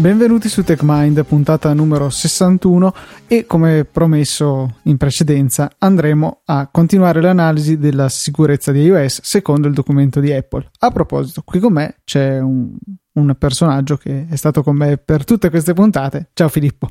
Benvenuti su TechMind, puntata numero 61 e come promesso in precedenza andremo a continuare l'analisi della sicurezza di iOS secondo il documento di Apple. A proposito, qui con me c'è un, un personaggio che è stato con me per tutte queste puntate. Ciao Filippo.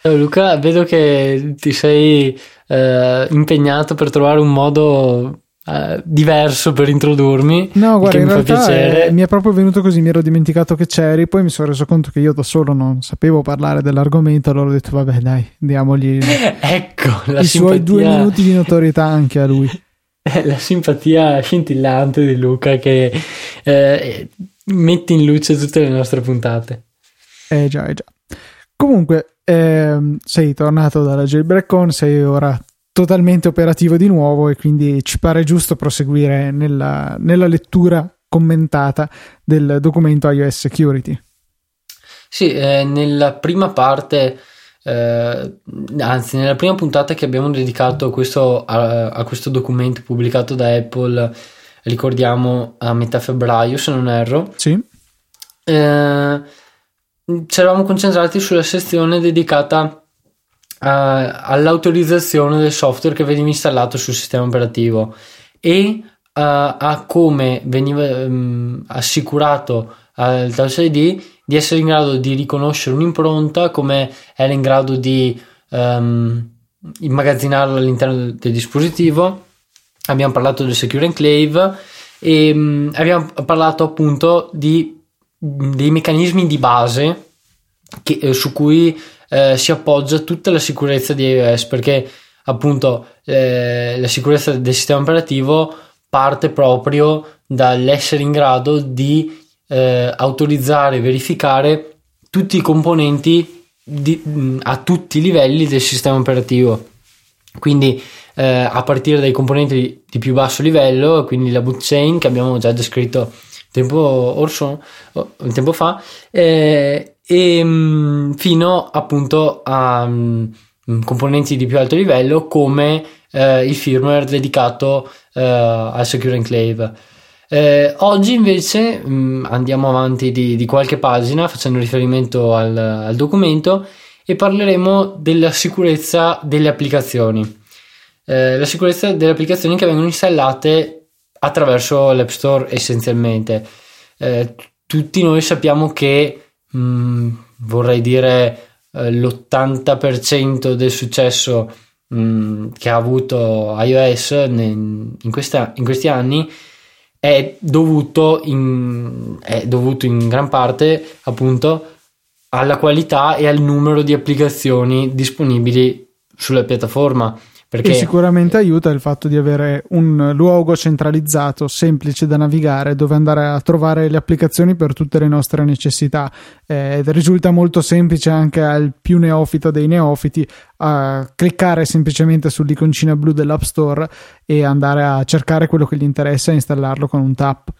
Ciao Luca, vedo che ti sei eh, impegnato per trovare un modo Uh, diverso per introdurmi. No, guarda, in realtà è, mi è proprio venuto così, mi ero dimenticato che c'eri, poi mi sono reso conto che io da solo non sapevo parlare dell'argomento, allora ho detto vabbè dai, diamogli ecco, i simpatia... suoi due minuti di notorietà anche a lui. La simpatia scintillante di Luca che eh, mette in luce tutte le nostre puntate. Eh già, eh già. Comunque, eh, sei tornato dalla jailbreak sei ora totalmente operativo di nuovo e quindi ci pare giusto proseguire nella, nella lettura commentata del documento iOS Security. Sì, eh, nella prima parte, eh, anzi nella prima puntata che abbiamo dedicato questo, a, a, questo documento pubblicato da Apple, ricordiamo a metà febbraio se non erro, sì. eh, ci eravamo concentrati sulla sezione dedicata all'autorizzazione del software che veniva installato sul sistema operativo e uh, a come veniva um, assicurato al Touch ID di essere in grado di riconoscere un'impronta, come era in grado di um, immagazzinarla all'interno del, del, dispositivo. Abbiamo parlato del Secure Enclave e um, abbiamo parlato appunto di, dei meccanismi di base che, eh, su cui eh, si appoggia tutta la sicurezza di iOS perché appunto eh, la sicurezza del sistema operativo parte proprio dall'essere in grado di eh, autorizzare e verificare tutti i componenti di, a tutti i livelli del sistema operativo. Quindi eh, a partire dai componenti di, di, più basso livello quindi la boot chain che abbiamo già descritto tempo, orso, tempo fa eh, e mm, fino appunto a um, componenti di più alto livello come eh, il firmware dedicato eh, al Secure Enclave. Eh, oggi invece mh, mm, andiamo avanti di, di, qualche pagina facendo riferimento al, al, documento e parleremo della sicurezza delle applicazioni. Eh, la sicurezza delle applicazioni che vengono installate attraverso l'App Store essenzialmente. Eh, tutti noi sappiamo che mh, mm, vorrei dire eh, l'80% del successo mh, mm, che ha avuto iOS ne, in, questa, in, questi anni è dovuto, in, è dovuto in gran parte appunto alla qualità e al numero di applicazioni disponibili sulla piattaforma. Perché... E sicuramente aiuta il fatto di avere un luogo centralizzato, semplice da navigare, dove andare a trovare le applicazioni per tutte le nostre necessità. Eh, risulta molto semplice anche al più neofito dei neofiti a cliccare semplicemente sull'iconcina blu dell'App Store e andare a cercare quello che gli interessa e installarlo con un tap.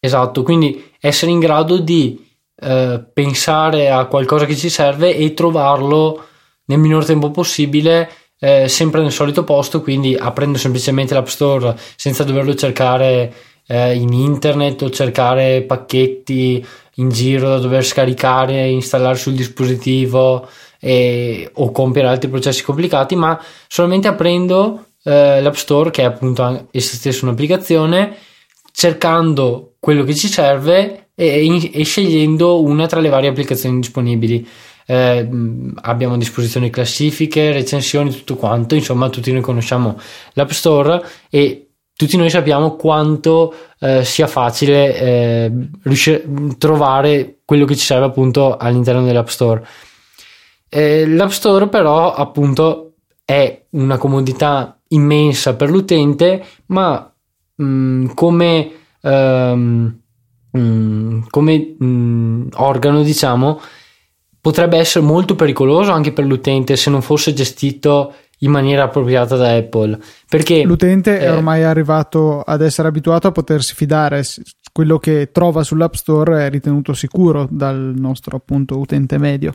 Esatto, quindi essere in grado di eh, pensare a qualcosa che ci serve e trovarlo nel minor tempo possibile eh, sempre nel solito posto, quindi aprendo semplicemente l'App Store senza doverlo cercare eh, in internet o cercare pacchetti in giro da dover scaricare installare sul dispositivo e, o compiere altri processi complicati, ma solamente aprendo eh, l'App Store, che è appunto essa stessa un'applicazione, cercando quello che ci serve e, e scegliendo una tra le varie applicazioni disponibili eh, abbiamo a disposizione classifiche, recensioni, tutto quanto, insomma tutti noi conosciamo l'App Store e tutti noi sappiamo quanto eh, sia facile eh, riuscire trovare quello che ci serve appunto all'interno dell'App Store. Eh, L'App Store però appunto è una comodità immensa per l'utente, ma mh, come, um, mh, come mh, organo diciamo potrebbe essere molto pericoloso anche per l'utente se non fosse gestito in maniera appropriata da Apple. Perché l'utente eh, è ormai arrivato ad essere abituato a potersi fidare. Quello che trova sull'App Store è ritenuto sicuro dal nostro appunto utente medio.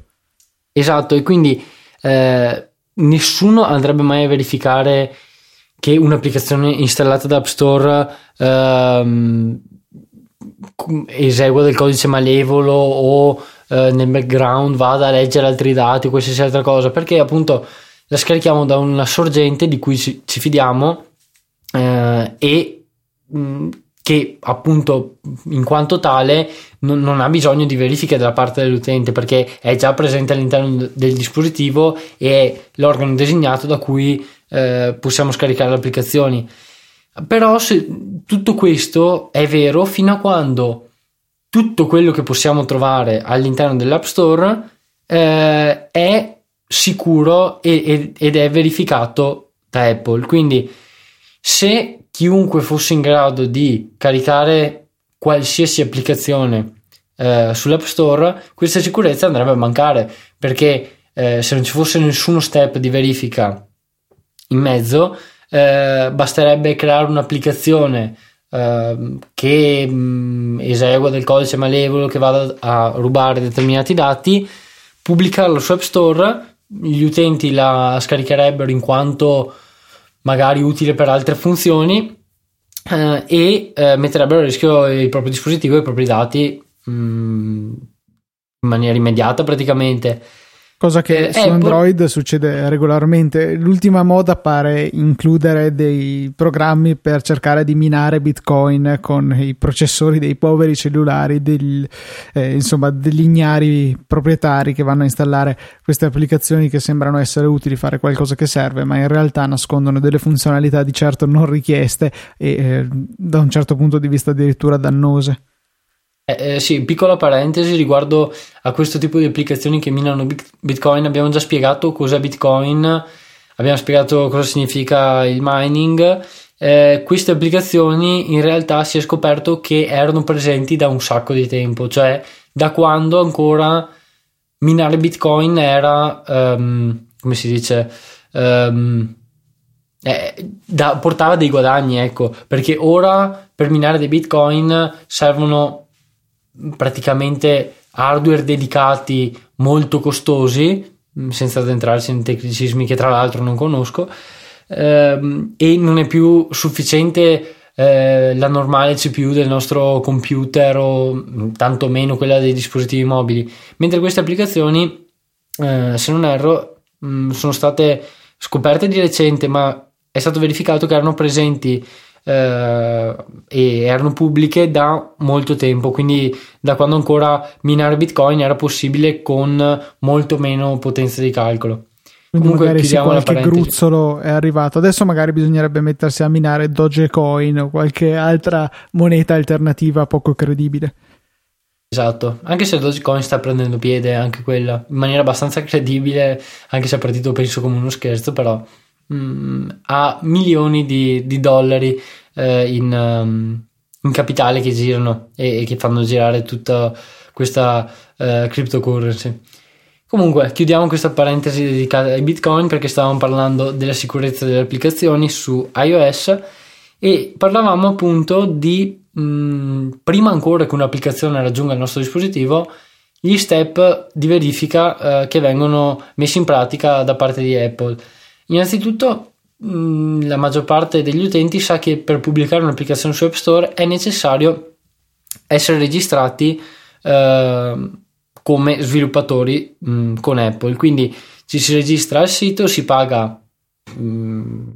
Esatto, e quindi eh, nessuno andrebbe mai a verificare che un'applicazione installata da App Store ehm, esegua del codice malevolo o eh, nel background vada a leggere altri dati o qualsiasi altra cosa, perché appunto la scarichiamo da una sorgente di cui ci, ci fidiamo eh, e mh, mm, che appunto in quanto tale non, non, ha bisogno di verifiche da parte dell'utente perché è già presente all'interno del dispositivo e è l'organo designato da cui eh, possiamo scaricare le applicazioni. Però se, tutto questo è vero fino a quando tutto quello che possiamo trovare all'interno dell'App Store eh, è sicuro e, ed è verificato da Apple. Quindi se chiunque fosse in grado di caricare qualsiasi applicazione eh, sull'App Store, questa sicurezza andrebbe a mancare perché eh, se non ci fosse nessuno step di verifica in mezzo, eh, basterebbe creare un'applicazione eh, che mh, mm, esegua del codice malevolo che vada a rubare determinati dati, pubblicarlo su App Store, gli utenti la scaricherebbero in quanto magari utile per altre funzioni eh, e eh, metterebbero a rischio il proprio dispositivo e i propri dati mh, mm, in maniera immediata praticamente. Cosa che eh, su Apple... Android succede regolarmente. L'ultima moda pare includere dei programmi per cercare di minare Bitcoin con i processori dei poveri cellulari, del, eh, insomma, degli ignari proprietari che vanno a installare queste applicazioni che sembrano essere utili, fare qualcosa che serve, ma in realtà nascondono delle funzionalità di certo non richieste e eh, da un certo punto di vista addirittura dannose. Eh, eh, sì, piccola parentesi riguardo a questo tipo di applicazioni che minano Bitcoin. Abbiamo già spiegato cos'è Bitcoin, abbiamo spiegato cosa significa il mining. Eh, queste applicazioni in realtà si è scoperto che erano presenti da un sacco di tempo, cioè da quando ancora minare Bitcoin era, um, come si dice, um, eh, da, portava dei guadagni, ecco, perché ora per minare dei Bitcoin servono praticamente hardware dedicati molto costosi, mm, senza addentrarsi in tecnicismi che tra l'altro non conosco, ehm, e non è più sufficiente eh, la normale CPU del nostro computer o mm, tantomeno quella dei dispositivi mobili, mentre queste applicazioni, eh, se non erro, mh, mm, sono state scoperte di recente, ma è stato verificato che erano presenti eh, e erano pubbliche da molto tempo, quindi da quando ancora minare Bitcoin era possibile con molto meno potenza di calcolo. Quindi Comunque magari sì, qualche gruzzolo è arrivato. Adesso magari bisognerebbe mettersi a minare Dogecoin o qualche altra moneta alternativa poco credibile. Esatto, anche se Dogecoin sta prendendo piede anche quella in maniera abbastanza credibile, anche se è partito penso come uno scherzo, però mh, mm, ha milioni di, di dollari eh, in, um, in, capitale che girano e, e, che fanno girare tutta questa uh, cryptocurrency. Comunque, chiudiamo questa parentesi dedicata ai bitcoin perché stavamo parlando della sicurezza delle applicazioni su iOS e parlavamo appunto di mh, mm, prima ancora che un'applicazione raggiunga il nostro dispositivo gli step di verifica uh, che vengono messi in pratica da parte di Apple. Innanzitutto Mm, la maggior parte degli utenti sa che per pubblicare un'applicazione su App Store è necessario essere registrati eh, come sviluppatori mh, mm, con Apple. Quindi ci si registra al sito, si paga mh, mm,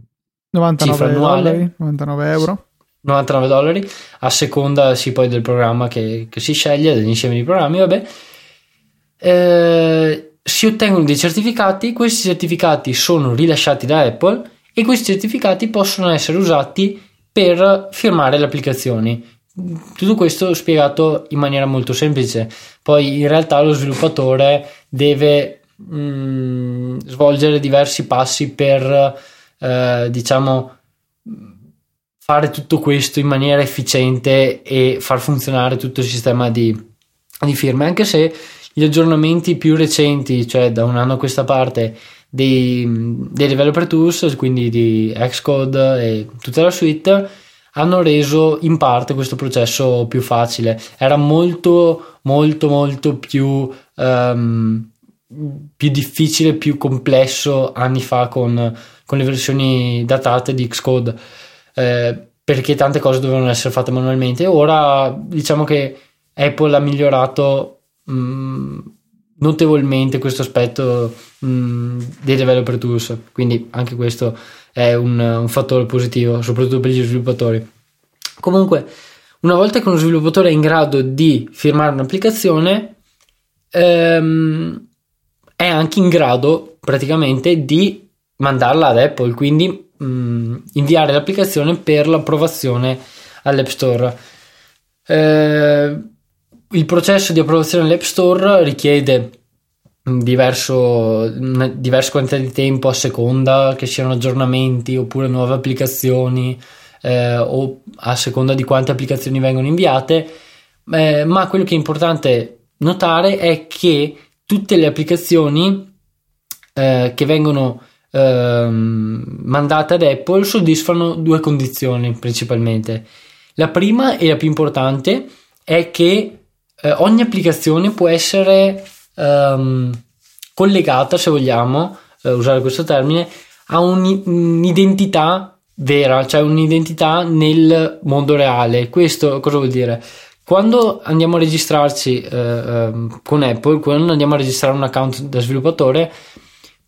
99 dollari, 99 euro. 99 dollari a seconda sì, poi del programma che, che si sceglie, dell'insieme di programmi, vabbè. Eh, si ottengono dei certificati, questi certificati sono rilasciati da Apple e questi certificati possono essere usati per firmare le applicazioni. Tutto questo spiegato in maniera molto semplice. Poi in realtà lo sviluppatore deve mh, mm, svolgere diversi passi per eh, diciamo fare tutto questo in maniera efficiente e far funzionare tutto il sistema di, di firme anche se gli aggiornamenti più recenti cioè da un anno a questa parte dei, dei developer tools, quindi di Xcode e tutta la suite, hanno reso in parte questo processo più facile. Era molto, molto, molto più, um, più difficile, più complesso anni fa con, con le versioni datate di Xcode. Eh, perché tante cose dovevano essere fatte manualmente. Ora diciamo che Apple ha migliorato mm, notevolmente questo aspetto mh, mm, dei developer tools. Quindi anche questo è un, un fattore positivo, soprattutto per gli sviluppatori. Comunque, una volta che uno sviluppatore è in grado di firmare un'applicazione, ehm, è anche in grado praticamente di mandarla ad Apple, quindi mh, mm, inviare l'applicazione per l'approvazione all'App Store. Eh, il processo di approvazione all'App Store richiede diverso, una diversa quantità di tempo a seconda che siano aggiornamenti oppure nuove applicazioni eh, o a seconda di quante applicazioni vengono inviate, eh, ma quello che è importante notare è che tutte le applicazioni eh, che vengono ehm, mandate ad Apple soddisfano due condizioni principalmente. La prima e la più importante è che eh, ogni applicazione può essere ehm, collegata, se vogliamo eh, usare questo termine, a un'identità vera, cioè un'identità nel mondo reale. Questo cosa vuol dire? Quando andiamo a registrarci eh, ehm, con Apple, quando andiamo a registrare un account da sviluppatore,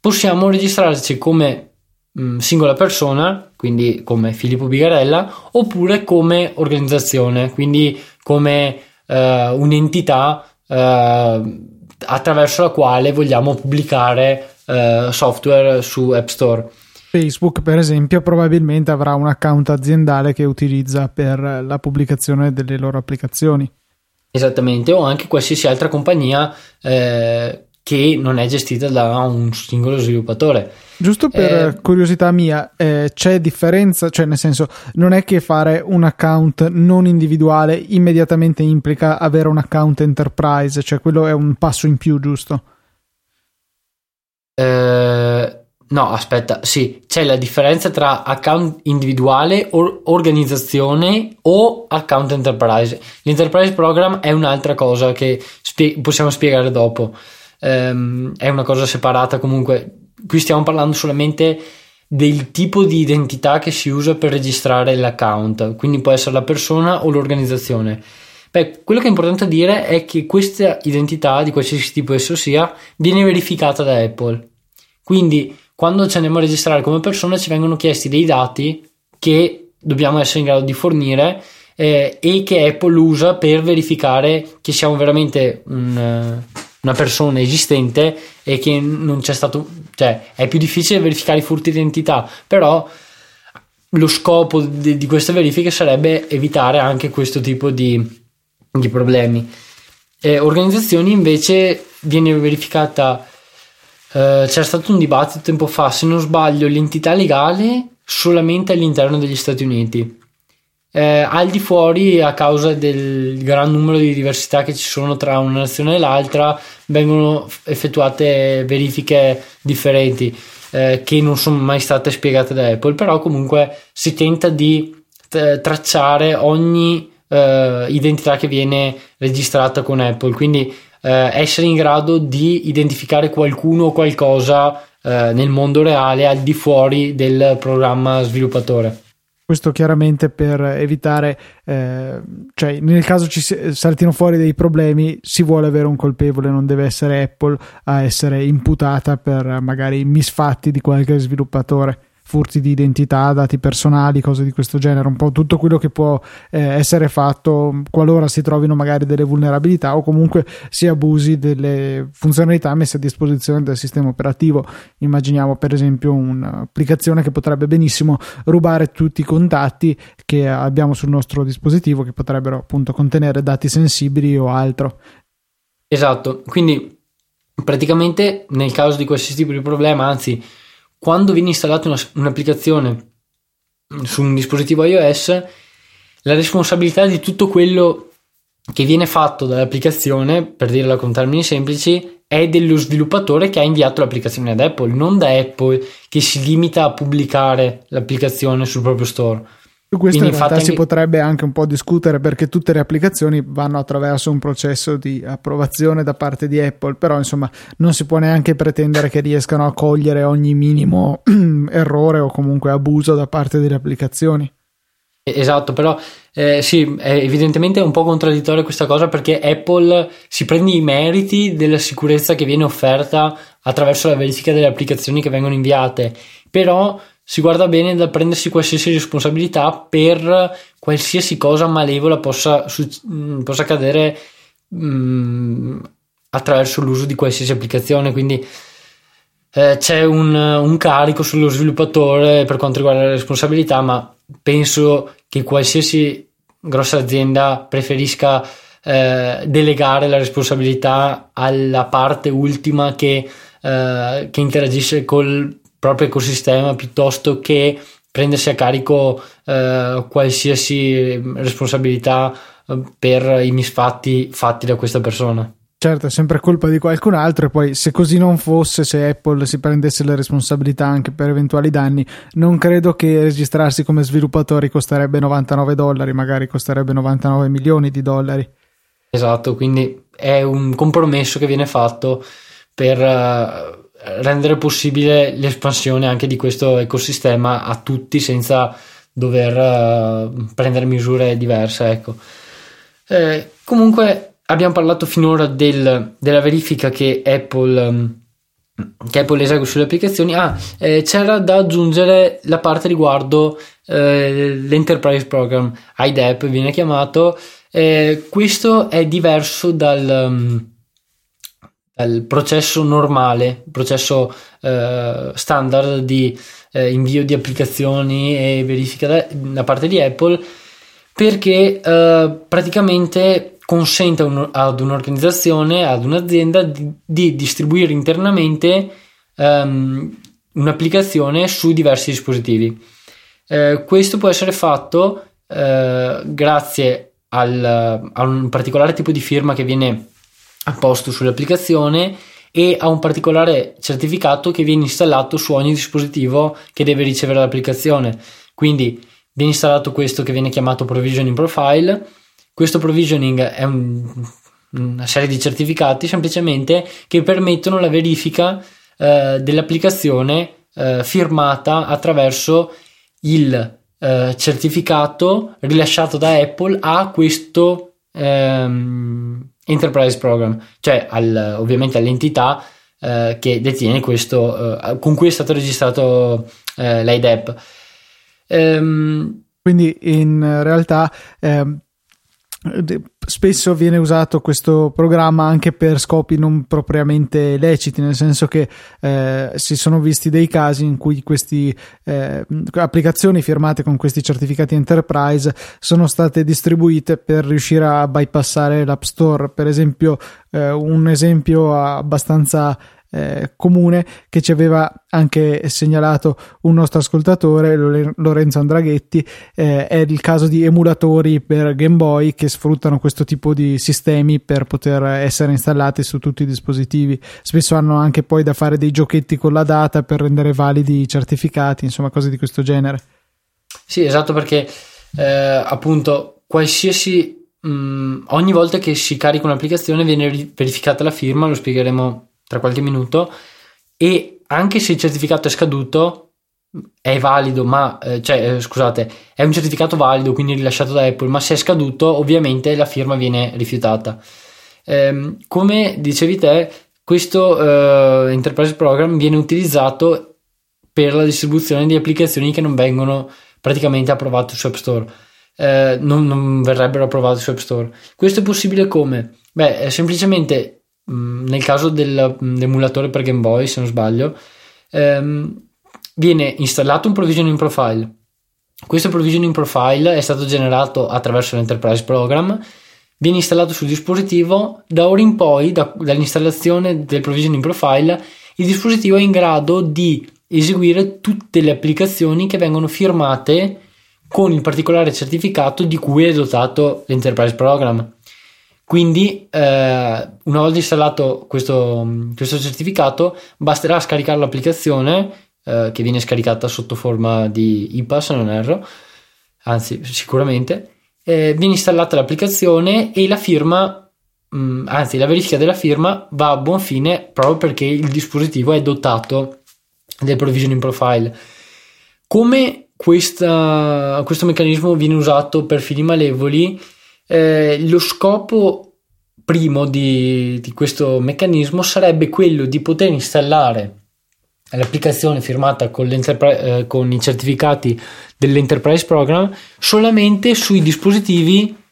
possiamo registrarci come mh, mm, singola persona, quindi come Filippo Bigarella, oppure come organizzazione, quindi come eh, un'entità eh, attraverso la quale vogliamo pubblicare eh, software su App Store. Facebook, per esempio, probabilmente avrà un account aziendale che utilizza per la pubblicazione delle loro applicazioni. Esattamente, o anche qualsiasi altra compagnia eh, che non è gestita da un singolo sviluppatore. Giusto per eh, curiosità mia, eh, c'è differenza, cioè nel senso, non è che fare un account non individuale immediatamente implica avere un account enterprise, cioè quello è un passo in più, giusto? Eh, No, aspetta, sì, c'è la differenza tra account individuale, or- organizzazione o account enterprise. L'enterprise program è un'altra cosa che spie- possiamo spiegare dopo. Um, è una cosa separata comunque. Qui stiamo parlando solamente del tipo di identità che si usa per registrare l'account, quindi può essere la persona o l'organizzazione. Beh, quello che è importante dire è che questa identità, di qualsiasi tipo esso sia, viene verificata da Apple. Quindi quando ci andiamo a registrare come persona ci vengono chiesti dei dati che dobbiamo essere in grado di fornire eh, e che Apple usa per verificare che siamo veramente un, eh, una persona esistente e che non c'è stato, cioè è più difficile verificare i furti di identità, però lo scopo di, di queste verifiche sarebbe evitare anche questo tipo di, di problemi. Eh, organizzazioni invece viene verificata eh, c'era stato un dibattito tempo fa, se non sbaglio, l'entità legale solamente all'interno degli Stati Uniti. Eh, al di fuori, a causa del gran numero di diversità che ci sono tra una nazione e l'altra, vengono effettuate verifiche differenti eh, che non sono mai state spiegate da Apple, però comunque si tenta di t- tracciare ogni eh, identità che viene registrata con Apple. Quindi eh, essere in grado di identificare qualcuno o qualcosa eh, nel mondo reale al di fuori del programma sviluppatore. Questo chiaramente per evitare, eh, cioè nel caso ci saltino fuori dei problemi, si vuole avere un colpevole, non deve essere Apple a essere imputata per magari misfatti di qualche sviluppatore furti di identità, dati personali, cose di questo genere, un po' tutto quello che può eh, essere fatto qualora si trovino magari delle vulnerabilità o comunque si abusi delle funzionalità messe a disposizione del sistema operativo. Immaginiamo per esempio un'applicazione che potrebbe benissimo rubare tutti i contatti che abbiamo sul nostro dispositivo che potrebbero appunto contenere dati sensibili o altro. Esatto, quindi praticamente nel caso di qualsiasi tipo di problema, anzi quando viene installata una, un'applicazione su un dispositivo iOS, la responsabilità di tutto quello che viene fatto dall'applicazione, per dirla con termini semplici, è dello sviluppatore che ha inviato l'applicazione ad Apple, non da Apple che si limita a pubblicare l'applicazione sul proprio store. Su questo Quindi in realtà si potrebbe anche un po' discutere perché tutte le applicazioni vanno attraverso un processo di approvazione da parte di Apple, però insomma non si può neanche pretendere che riescano a cogliere ogni minimo errore o comunque abuso da parte delle applicazioni. Esatto, però eh, sì, è evidentemente è un po' contraddittoria questa cosa perché Apple si prende i meriti della sicurezza che viene offerta attraverso la verifica delle applicazioni che vengono inviate, però si guarda bene da prendersi qualsiasi responsabilità per qualsiasi cosa malevola possa, mm, possa accadere mh, mm, attraverso l'uso di qualsiasi applicazione, quindi eh, c'è un, un carico sullo sviluppatore per quanto riguarda la responsabilità, ma penso che qualsiasi grossa azienda preferisca eh, delegare la responsabilità alla parte ultima che, eh, che, interagisce col proprio ecosistema piuttosto che prendersi a carico eh, qualsiasi responsabilità eh, per i misfatti fatti da questa persona. Certo, è sempre colpa di qualcun altro e poi se così non fosse, se Apple si prendesse le responsabilità anche per eventuali danni, non credo che registrarsi come sviluppatori costerebbe 99 dollari, magari costerebbe 99 milioni di dollari. Esatto, quindi è un compromesso che viene fatto per uh, rendere possibile l'espansione anche di questo ecosistema a tutti senza dover uh, prendere misure diverse. Ecco. Eh, comunque abbiamo parlato finora del, della verifica che Apple, um, che Apple esegue sulle applicazioni. Ah, eh, c'era da aggiungere la parte riguardo eh, l'Enterprise Program, IDEP viene chiamato. Eh, questo è diverso dal, um, dal processo normale, processo eh, standard di eh, invio di applicazioni e verifica da, da parte di Apple perché eh, praticamente consente un, ad un'organizzazione, ad un'azienda di, di distribuire internamente um, un'applicazione su diversi dispositivi. Eh, questo può essere fatto eh, grazie al, a un particolare tipo di firma che viene apposto sull'applicazione e a un particolare certificato che viene installato su ogni dispositivo che deve ricevere l'applicazione. Quindi viene installato questo che viene chiamato Provisioning Profile questo provisioning è un, una serie di certificati semplicemente che permettono la verifica eh, dell'applicazione eh, firmata attraverso il eh, certificato rilasciato da Apple a questo ehm, Enterprise Program, cioè al, ovviamente all'entità eh, che detiene questo, eh, con cui è stato registrato eh, l'IDEP. Ehm, Quindi in realtà ehm, spesso viene usato questo programma anche per scopi non propriamente leciti, nel senso che eh, si sono visti dei casi in cui queste eh, applicazioni firmate con questi certificati enterprise sono state distribuite per riuscire a bypassare l'App Store. Per esempio, eh, un esempio abbastanza eh, comune che ci aveva anche segnalato un nostro ascoltatore, Lorenzo Andraghetti, eh, è il caso di emulatori per Game Boy che sfruttano questo tipo di sistemi per poter essere installati su tutti i dispositivi. Spesso hanno anche poi da fare dei giochetti con la data per rendere validi i certificati, insomma cose di questo genere. Sì, esatto, perché eh, appunto qualsiasi mh, mm, ogni volta che si carica un'applicazione viene verificata la firma, lo spiegheremo tra qualche minuto e anche se il certificato è scaduto è valido, ma eh, cioè, eh, scusate, è un certificato valido, quindi rilasciato da Apple, ma se è scaduto, ovviamente la firma viene rifiutata. Eh, come dicevi te, questo eh, Enterprise Program viene utilizzato per la distribuzione di applicazioni che non vengono praticamente approvate su App Store. Eh, non, non verrebbero approvate su App Store. Questo è possibile come? Beh, semplicemente nel caso dell'emulatore per Game Boy, se non sbaglio, ehm, viene installato un provisioning profile. Questo provisioning profile è stato generato attraverso l'Enterprise Program, viene installato sul dispositivo, da ora in poi, da, dall'installazione del provisioning profile, il dispositivo è in grado di eseguire tutte le applicazioni che vengono firmate con il particolare certificato di cui è dotato l'Enterprise Program. Quindi, eh, una volta installato questo, questo, certificato, basterà scaricare l'applicazione eh, che viene scaricata sotto forma di IPA, se non erro, anzi, sicuramente. Eh, viene installata l'applicazione e la firma, mh, mm, anzi, la verifica della firma va a buon fine proprio perché il dispositivo è dotato del provisioning profile. Come questa, questo meccanismo viene usato per fini malevoli, eh, lo scopo primo di, di, questo meccanismo sarebbe quello di poter installare l'applicazione firmata con, eh, con i certificati dell'Enterprise Program solamente sui dispositivi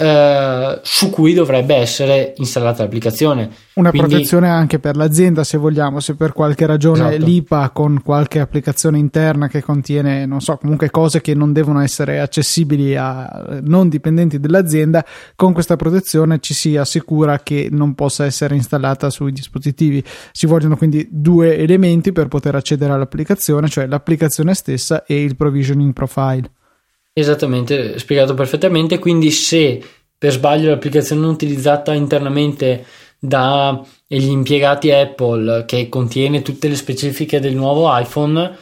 eh, su cui dovrebbe essere installata l'applicazione. Una Quindi, protezione anche per l'azienda, se vogliamo, se per qualche ragione esatto. l'IPA con qualche applicazione interna che contiene, non so, comunque cose che non devono essere accessibili a non dipendenti dell'azienda, con questa protezione ci si assicura che non possa essere installata sui dispositivi. Ci vogliono quindi due elementi per poter accedere all'applicazione, cioè l'applicazione stessa e il provisioning profile. Esattamente, spiegato perfettamente. Quindi, se per sbaglio l'applicazione utilizzata internamente dagli impiegati Apple che contiene tutte le specifiche del nuovo iPhone,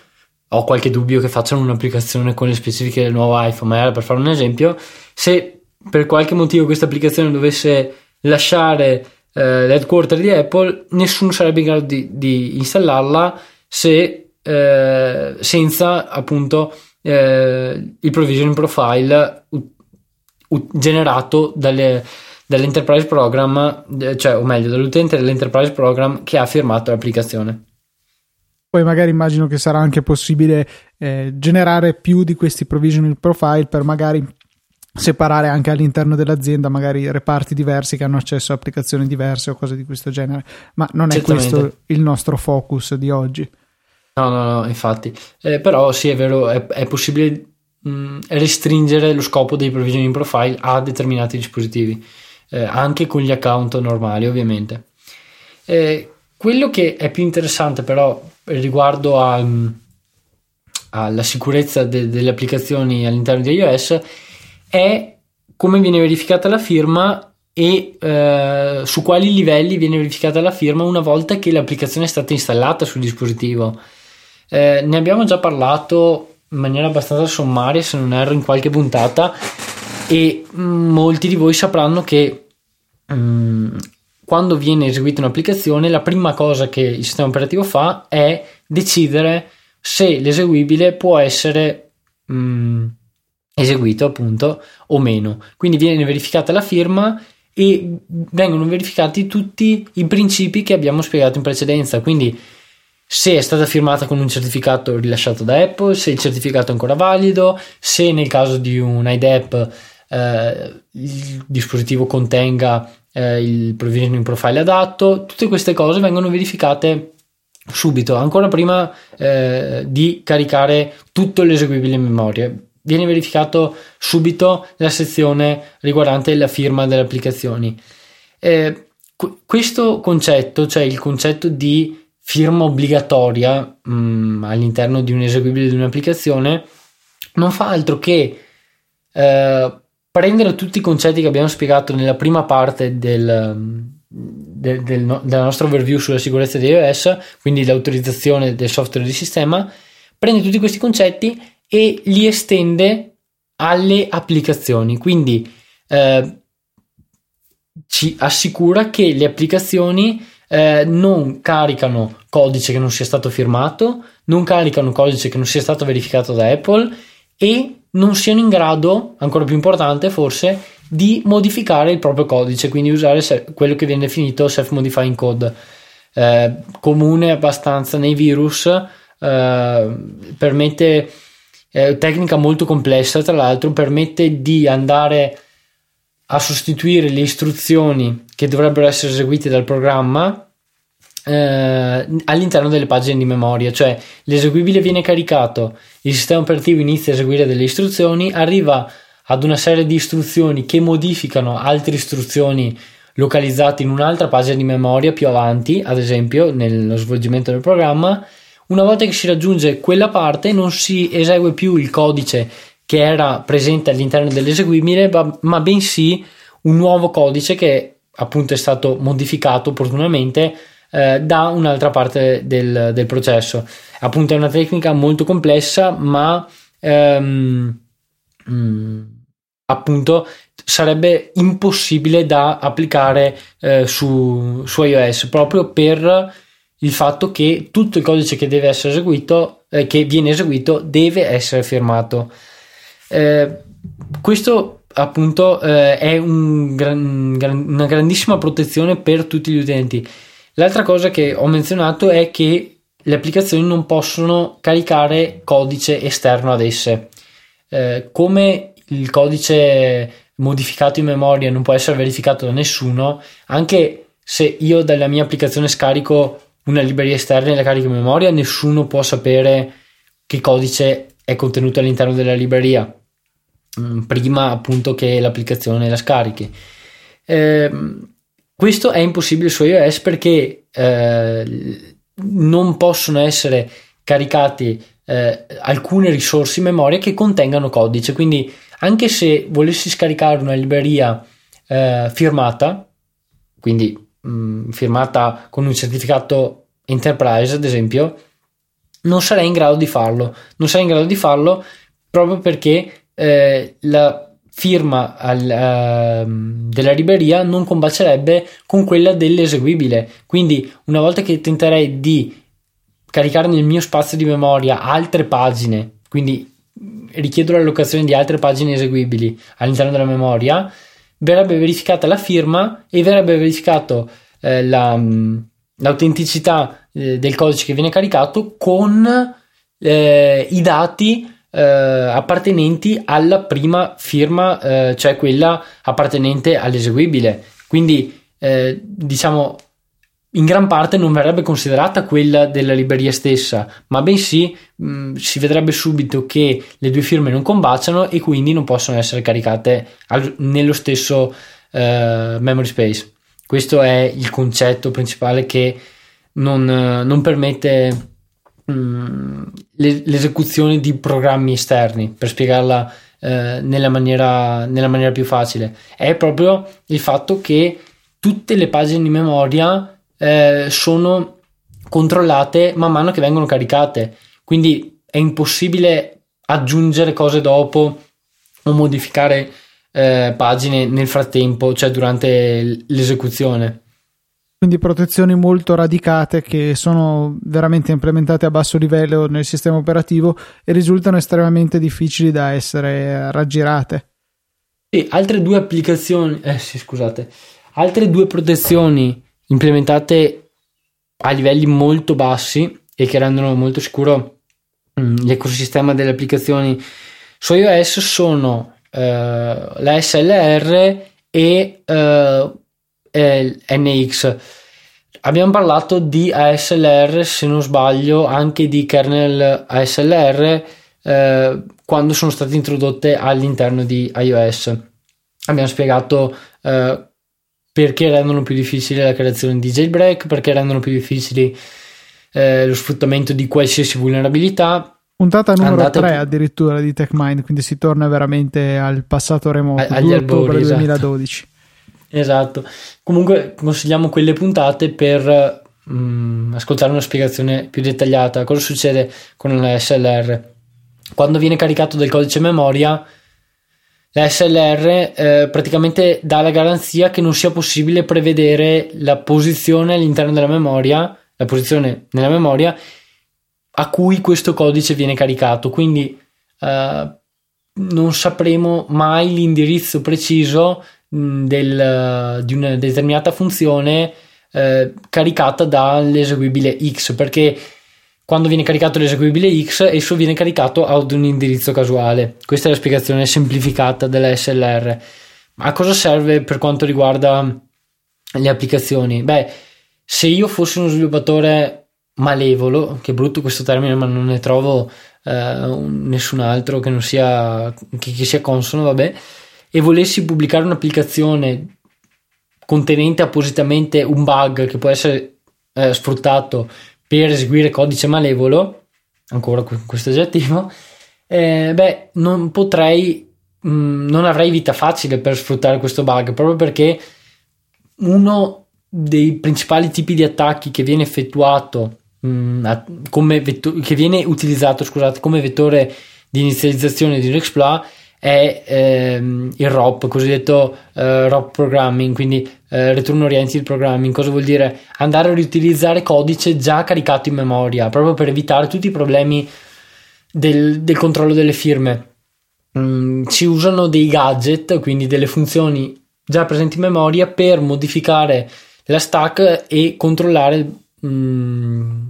ho qualche dubbio che facciano un'applicazione con le specifiche del nuovo iPhone, ma era per fare un esempio. Se per qualche motivo questa applicazione dovesse lasciare eh, l'headquarter di Apple, nessuno sarebbe in grado di, di installarla se, eh, senza appunto eh, il provisioning profile u- u- generato dalle, dall'enterprise program, eh, cioè o meglio dall'utente dell'enterprise program che ha firmato l'applicazione. Poi magari immagino che sarà anche possibile eh, generare più di questi provisioning profile per magari separare anche all'interno dell'azienda magari reparti diversi che hanno accesso a applicazioni diverse o cose di questo genere, ma non è questo il nostro focus di oggi. No, no, no, infatti. Eh, però sì, è vero, è, è possibile mh, mm, restringere lo scopo dei provisioning profile a determinati dispositivi, eh, anche con gli account normali, ovviamente. Eh, quello che è più interessante però riguardo a, mm, alla sicurezza de, delle applicazioni all'interno di iOS è come viene verificata la firma e eh, su quali livelli viene verificata la firma una volta che l'applicazione è stata installata sul dispositivo. Eh, ne abbiamo già parlato in maniera abbastanza sommaria, se non erro, in qualche puntata e mm, molti di voi sapranno che um, quando viene eseguita un'applicazione la prima cosa che il sistema operativo fa è decidere se l'eseguibile può essere um, eseguito appunto o meno. Quindi viene verificata la firma e vengono verificati tutti i principi che abbiamo spiegato in precedenza. Quindi se è stata firmata con un certificato rilasciato da Apple, se il certificato è ancora valido, se nel caso di un IDEP eh, il dispositivo contenga eh, il provisioning profile adatto, tutte queste cose vengono verificate subito, ancora prima eh, di caricare tutto l'eseguibile in memoria. Viene verificato subito la sezione riguardante la firma delle applicazioni. Eh, questo concetto, cioè il concetto di firma obbligatoria mh, mm, all'interno di un eseguibile di un'applicazione non fa altro che eh, prendere tutti i concetti che abbiamo spiegato nella prima parte del, del, del, della nostra overview sulla sicurezza di iOS, quindi l'autorizzazione del software di sistema, prende tutti questi concetti e li estende alle applicazioni. Quindi eh, ci assicura che le applicazioni eh, non caricano codice che non sia stato firmato, non caricano codice che non sia stato verificato da Apple e non siano in grado, ancora più importante forse, di modificare il proprio codice, quindi usare quello che viene definito self-modifying code. Eh, comune abbastanza nei virus, eh, permette, eh, tecnica molto complessa tra l'altro, permette di andare a sostituire le istruzioni che dovrebbero essere eseguite dal programma eh, all'interno delle pagine di memoria, cioè l'eseguibile viene caricato, il sistema operativo inizia a eseguire delle istruzioni, arriva ad una serie di istruzioni che modificano altre istruzioni localizzate in un'altra pagina di memoria più avanti, ad esempio nello svolgimento del programma. Una volta che si raggiunge quella parte non si esegue più il codice che era presente all'interno dell'eseguibile, ma bensì un nuovo codice che appunto è stato modificato opportunamente eh, da un'altra parte del, del, processo. Appunto è una tecnica molto complessa, ma ehm, mh, mm, appunto sarebbe impossibile da applicare eh, su, su iOS proprio per il fatto che tutto il codice che deve essere eseguito, eh, che viene eseguito, deve essere firmato. Eh, questo appunto eh, è un gran, una grandissima protezione per tutti gli utenti. L'altra cosa che ho menzionato è che le applicazioni non possono caricare codice esterno ad esse. Eh, come il codice modificato in memoria non può essere verificato da nessuno, anche se io dalla mia applicazione scarico una libreria esterna e la carico in memoria, nessuno può sapere che codice è contenuto all'interno della libreria mm, prima appunto che l'applicazione la scarichi. Eh, questo è impossibile su iOS perché eh, non possono essere caricati eh, alcune risorse in memoria che contengano codice. Quindi, anche se volessi scaricare una libreria eh, firmata, quindi mh, mm, firmata con un certificato Enterprise, ad esempio, non sarei in grado di farlo. Non sarei in grado di farlo proprio perché eh, la firma al, uh, della libreria non combacerebbe con quella dell'eseguibile. Quindi, una volta che tenterei di caricare nel mio spazio di memoria altre pagine, quindi richiedo l'allocazione di altre pagine eseguibili all'interno della memoria, verrebbe verificata la firma e verrebbe verificato eh, la, mm, l'autenticità eh, del codice che viene caricato con eh, i dati eh, appartenenti alla prima firma, eh, cioè quella appartenente all'eseguibile. Quindi, eh, diciamo, in gran parte non verrebbe considerata quella della libreria stessa, ma bensì mh, mm, si vedrebbe subito che le due firme non combaciano e quindi non possono essere caricate al, nello stesso eh, memory space. Questo è il concetto principale che non, non permette Mm, l'esecuzione di programmi esterni per spiegarla eh, nella, maniera, nella maniera più facile. È proprio il fatto che tutte le pagine di memoria eh, sono controllate man mano che vengono caricate. Quindi è impossibile aggiungere cose dopo o modificare eh, pagine nel frattempo cioè durante l'esecuzione quindi protezioni molto radicate che sono veramente implementate a basso livello nel sistema operativo e risultano estremamente difficili da essere raggirate. Sì, altre due applicazioni, eh sì, scusate, altre due protezioni implementate a livelli molto bassi e che rendono molto sicuro mm, l'ecosistema delle applicazioni su iOS sono eh, la SLR e eh, NX. Abbiamo parlato di ASLR, se non sbaglio, anche di kernel ASLR eh, quando sono state introdotte all'interno di iOS. Abbiamo spiegato eh, perché rendono più difficile la creazione di jailbreak, perché rendono più difficili eh, lo sfruttamento di qualsiasi vulnerabilità. Puntata numero Andate 3 addirittura di TechMind, quindi si torna veramente al passato remoto, a, 2 ottobre esatto. 2012. Esatto. Comunque consigliamo quelle puntate per mm, ascoltare una spiegazione più dettagliata. Cosa succede con la SLR? Quando viene caricato del codice memoria, la SLR eh, praticamente dà la garanzia che non sia possibile prevedere la posizione all'interno della memoria, la posizione nella memoria a cui questo codice viene caricato. Quindi eh, non sapremo mai l'indirizzo preciso del, di una determinata funzione eh, caricata dall'eseguibile X perché quando viene caricato l'eseguibile X esso viene caricato ad un indirizzo casuale questa è la spiegazione semplificata della SLR a cosa serve per quanto riguarda le applicazioni? beh se io fossi uno sviluppatore malevolo che brutto questo termine ma non ne trovo eh, nessun altro che non sia che, che sia consono vabbè e volessi pubblicare un'applicazione contenente appositamente un bug che può essere eh, sfruttato per eseguire codice malevolo, ancora questo aggettivo, eh, beh, non potrei, mh, mm, non avrei vita facile per sfruttare questo bug, proprio perché uno dei principali tipi di attacchi che viene effettuato mm, come vetto- che viene utilizzato scusate, come vettore di inizializzazione di un exploit è ehm, il ROP, cosiddetto eh, ROP programming, quindi eh, return oriented programming. Cosa vuol dire? Andare a riutilizzare codice già caricato in memoria, proprio per evitare tutti i problemi del, del controllo delle firme. Mm, si usano dei gadget, quindi delle funzioni già presenti in memoria per modificare la stack e controllare mm,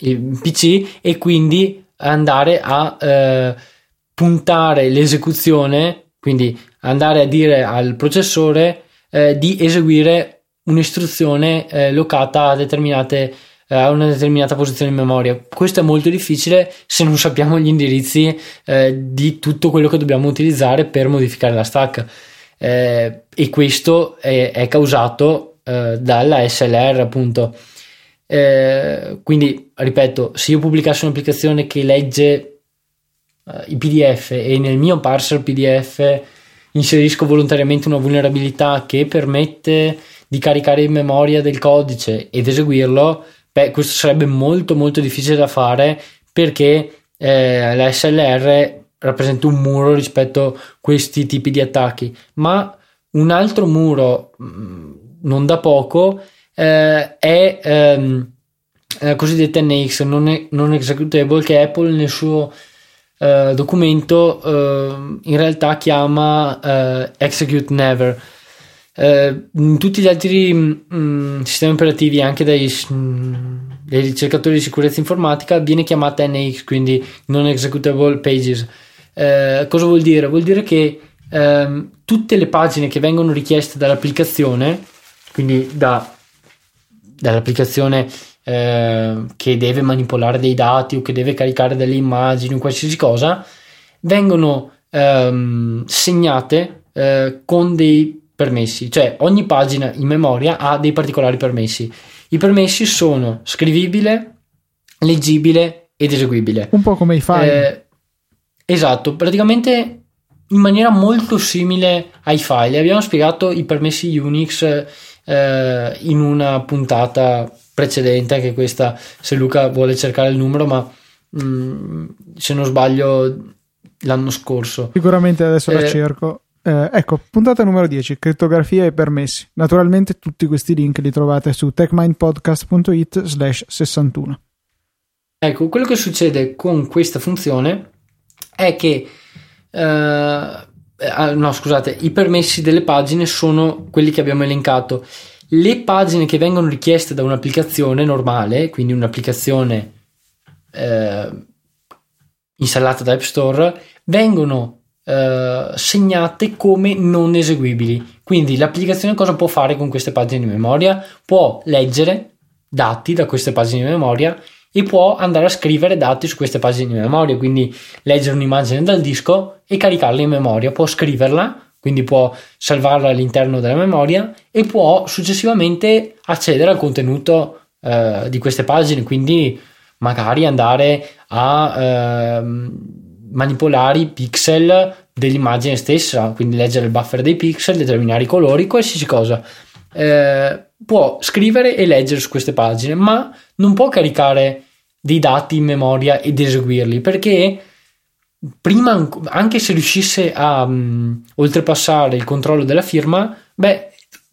il PC e quindi andare a eh, puntare l'esecuzione, quindi andare a dire al processore eh, di eseguire un'istruzione eh, locata a determinate eh, a una determinata posizione in memoria. Questo è molto difficile se non sappiamo gli indirizzi eh, di tutto quello che dobbiamo utilizzare per modificare la stack. Eh, e questo è, è causato eh, dalla SLR, appunto. Eh, quindi, ripeto, se io pubblicassi un'applicazione che legge eh, i PDF e nel mio parser PDF inserisco volontariamente una vulnerabilità che permette di caricare in memoria del codice ed eseguirlo, beh, questo sarebbe molto molto difficile da fare perché eh, la SLR rappresenta un muro rispetto a questi tipi di attacchi. Ma un altro muro, mm, non da poco, eh, è ehm, la cosiddetta NX, non, non executable, che Apple nel suo eh, documento eh, in realtà chiama eh, execute never. Eh, in tutti gli altri mh, mm, sistemi operativi, anche dai, mh, dai, ricercatori di sicurezza informatica, viene chiamata NX, quindi non executable pages. Eh, cosa vuol dire? Vuol dire che ehm, tutte le pagine che vengono richieste dall'applicazione, quindi da, dall'applicazione eh, che deve manipolare dei dati o che deve caricare delle immagini o qualsiasi cosa, vengono ehm, segnate eh, con dei permessi, cioè ogni pagina in memoria ha dei particolari permessi. I permessi sono scrivibile, leggibile ed eseguibile. Un po' come i file. Eh, esatto, praticamente in maniera molto simile ai file. Abbiamo spiegato i permessi Unix eh, in una puntata precedente, anche questa se Luca vuole cercare il numero, ma mh, mm, se non sbaglio l'anno scorso. Sicuramente adesso eh, la cerco. Eh, ecco, puntata numero 10, crittografia e permessi. Naturalmente tutti questi link li trovate su techmindpodcast.it slash 61. Ecco, quello che succede con questa funzione è che eh, no, scusate, i permessi delle pagine sono quelli che abbiamo elencato. Le pagine che vengono richieste da un'applicazione normale, quindi un'applicazione eh, installata da App Store, vengono Uh, segnate come non eseguibili. Quindi l'applicazione cosa può fare con queste pagine di memoria? Può leggere dati da queste pagine di memoria e può andare a scrivere dati su queste pagine di memoria, quindi leggere un'immagine dal disco e caricarla in memoria, può scriverla, quindi può salvarla all'interno della memoria e può successivamente accedere al contenuto uh, di queste pagine, quindi magari andare a uh, manipolare i pixel dell'immagine stessa, quindi leggere il buffer dei pixel, determinare i colori, qualsiasi cosa. Eh, può scrivere e leggere su queste pagine, ma non può caricare dei dati in memoria ed eseguirli perché prima, anche se riuscisse a um, oltrepassare il controllo della firma, beh,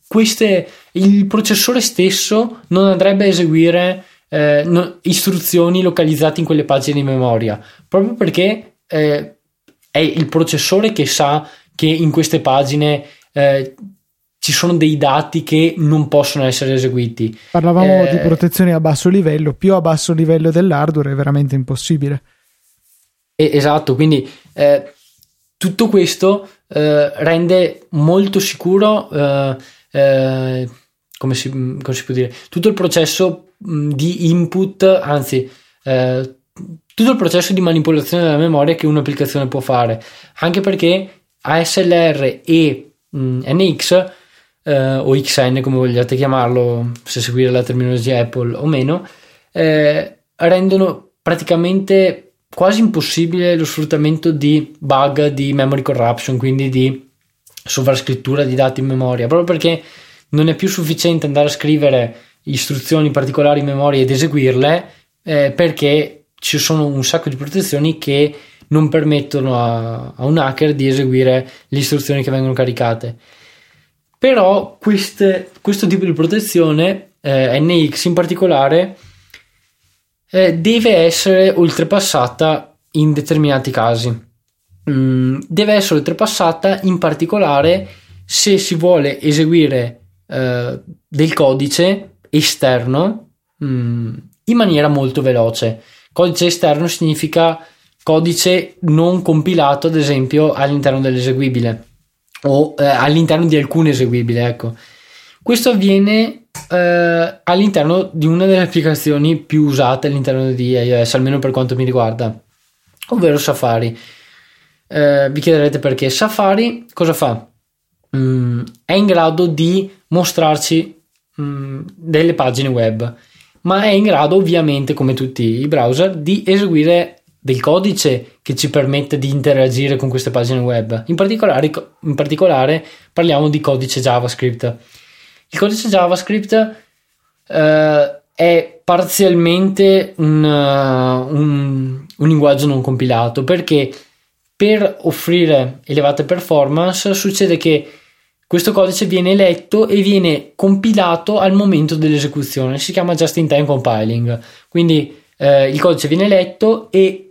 queste, il processore stesso non andrebbe a eseguire eh, no, istruzioni localizzate in quelle pagine di memoria proprio perché eh, è il processore che sa che in queste pagine eh, ci sono dei dati che non possono essere eseguiti. Parlavamo eh, di protezione a basso livello, più a basso livello dell'hardware è veramente impossibile. esatto, quindi eh, tutto questo eh, rende molto sicuro, eh, eh, come si, come, si, può dire, tutto il processo di input, anzi tutto il processo di manipolazione della memoria che un'applicazione può fare, anche perché ASLR e mh, NX eh, o XN come vogliate chiamarlo, se seguire la terminologia Apple o meno, eh, rendono praticamente quasi impossibile lo sfruttamento di bug di memory corruption, quindi di sovrascrittura di dati in memoria, proprio perché non è più sufficiente andare a scrivere istruzioni particolari in memoria ed eseguirle, eh, perché ci sono un sacco di protezioni che non permettono a, a, un hacker di eseguire le istruzioni che vengono caricate. Però queste, questo tipo di protezione, eh, NX in particolare, eh, deve essere oltrepassata in determinati casi. Mm, deve essere oltrepassata in particolare se si vuole eseguire eh, del codice esterno mm, in maniera molto veloce. Codice esterno significa codice non compilato, ad esempio, all'interno dell'eseguibile o eh, all'interno di alcune eseguibili. Ecco. Questo avviene eh, all'interno di una delle applicazioni più usate all'interno di iOS, almeno per quanto mi riguarda, ovvero Safari. Eh, vi chiederete perché Safari cosa fa? Mm, è in grado di mostrarci mm, delle pagine web, ma è in grado ovviamente, come tutti i browser, di eseguire del codice che ci permette di interagire con queste pagine web. In particolare, in particolare parliamo di codice JavaScript. Il codice JavaScript eh, è parzialmente un, uh, un, un linguaggio non compilato perché per offrire elevate performance succede che questo codice viene letto e viene compilato al momento dell'esecuzione, si chiama just in time compiling. Quindi eh, il codice viene letto e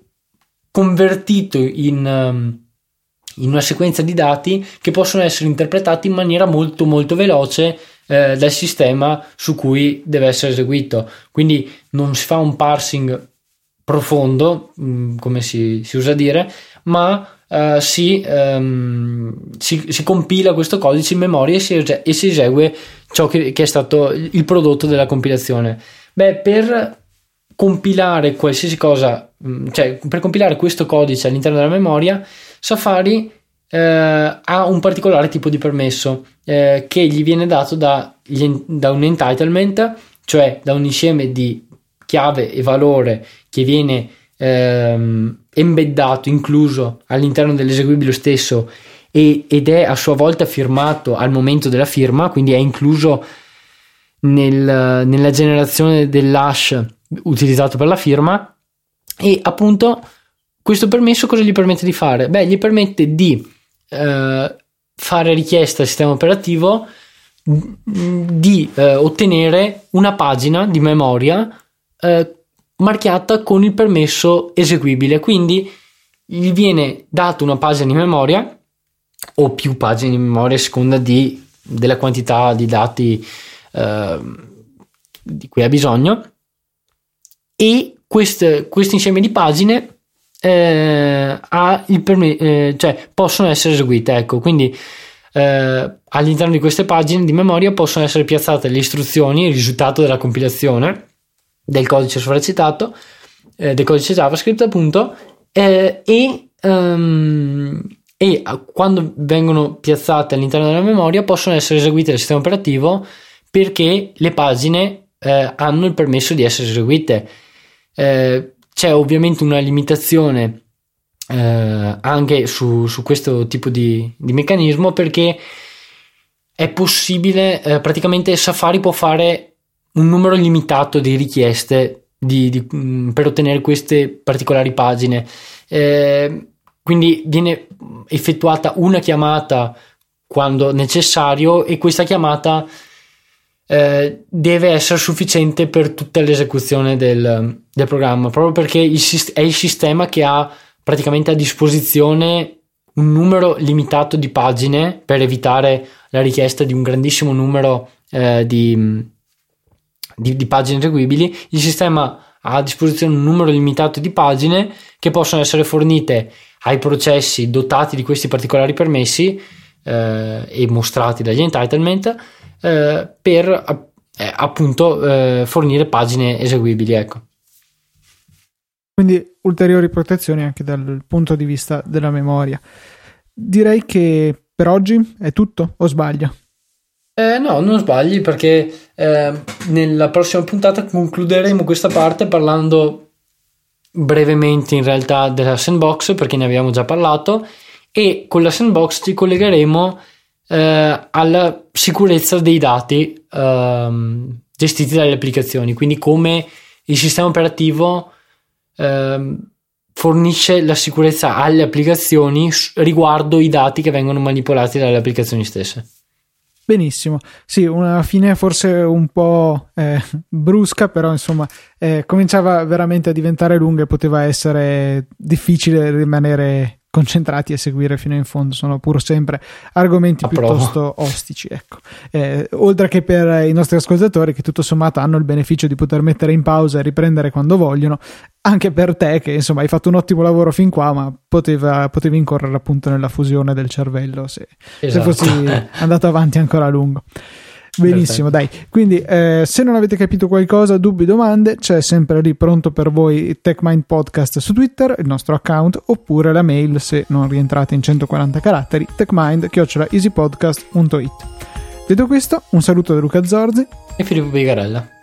convertito in, um, in, una sequenza di dati che possono essere interpretati in maniera molto molto veloce eh, dal sistema su cui deve essere eseguito. Quindi non si fa un parsing profondo, mh, mm, come si, si, usa dire, ma Uh, si, um, si, si, compila questo codice in memoria e si, e si esegue ciò che, che, è stato il prodotto della compilazione. Beh, per compilare qualsiasi cosa, mm, cioè per compilare questo codice all'interno della memoria, Safari eh, ha un particolare tipo di permesso eh, che gli viene dato da, da, un entitlement, cioè da un insieme di chiave e valore che viene ehm, embeddato, incluso all'interno dell'eseguibile stesso e, ed è a sua volta firmato al momento della firma, quindi è incluso nel, nella generazione dell'hash utilizzato per la firma e appunto questo permesso cosa gli permette di fare? Beh, gli permette di eh, fare richiesta al sistema operativo di eh, ottenere una pagina di memoria eh, marchiata con il permesso eseguibile. Quindi gli viene data una pagina di memoria o più pagine di memoria a seconda di, della quantità di dati eh, di cui ha bisogno e questo insieme di pagine eh, perme- eh, cioè, possono essere eseguite. Ecco, quindi eh, all'interno di queste pagine di memoria possono essere piazzate le istruzioni, il risultato della compilazione del codice sovracitato, eh, del codice JavaScript, appunto, eh, e, um, e quando vengono piazzate all'interno della memoria possono essere eseguite dal sistema operativo perché le pagine eh, hanno il permesso di essere eseguite. Eh, c'è ovviamente una limitazione eh, anche su, su, questo tipo di, di, meccanismo perché è possibile, eh, praticamente Safari può fare un numero limitato di richieste di, di, mm, per ottenere queste particolari pagine. Eh, quindi viene effettuata una chiamata quando necessario e questa chiamata eh, deve essere sufficiente per tutta l'esecuzione del, del programma, proprio perché il, è il sistema che ha praticamente a disposizione un numero limitato di pagine per evitare la richiesta di un grandissimo numero eh, di, di, di, pagine eseguibili. Il sistema ha a disposizione un numero limitato di pagine che possono essere fornite ai processi dotati di questi particolari permessi eh, e mostrati dagli entitlement eh, per eh, appunto eh, fornire pagine eseguibili. Ecco. Quindi ulteriori protezioni anche dal punto di vista della memoria. Direi che per oggi è tutto o sbaglio? Eh, no, non sbagli perché eh, nella prossima puntata concluderemo questa parte parlando brevemente in realtà della sandbox perché ne abbiamo già parlato e con la sandbox ci collegheremo eh, alla sicurezza dei dati ehm, gestiti dalle applicazioni, quindi come il sistema operativo ehm, fornisce la sicurezza alle applicazioni riguardo i dati che vengono manipolati dalle applicazioni stesse. Benissimo, sì, una fine forse un po' eh, brusca, però insomma eh, cominciava veramente a diventare lunga e poteva essere difficile rimanere concentrati e seguire fino in fondo. Sono pur sempre argomenti Approvo. piuttosto ostici. Ecco. Eh, oltre che per i nostri ascoltatori, che tutto sommato hanno il beneficio di poter mettere in pausa e riprendere quando vogliono, anche per te, che insomma hai fatto un ottimo lavoro fin qua, ma poteva, potevi incorrere appunto nella fusione del cervello se, esatto. se fossi andato avanti ancora a lungo. Benissimo, dai. Quindi, eh, se non avete capito qualcosa, dubbi, domande, c'è sempre lì pronto per voi TechMind Podcast su Twitter, il nostro account, oppure la mail se non rientrate in 140 caratteri, techmind-easypodcast.it. Detto questo, un saluto da Luca Zorzi e Filippo Bigarella.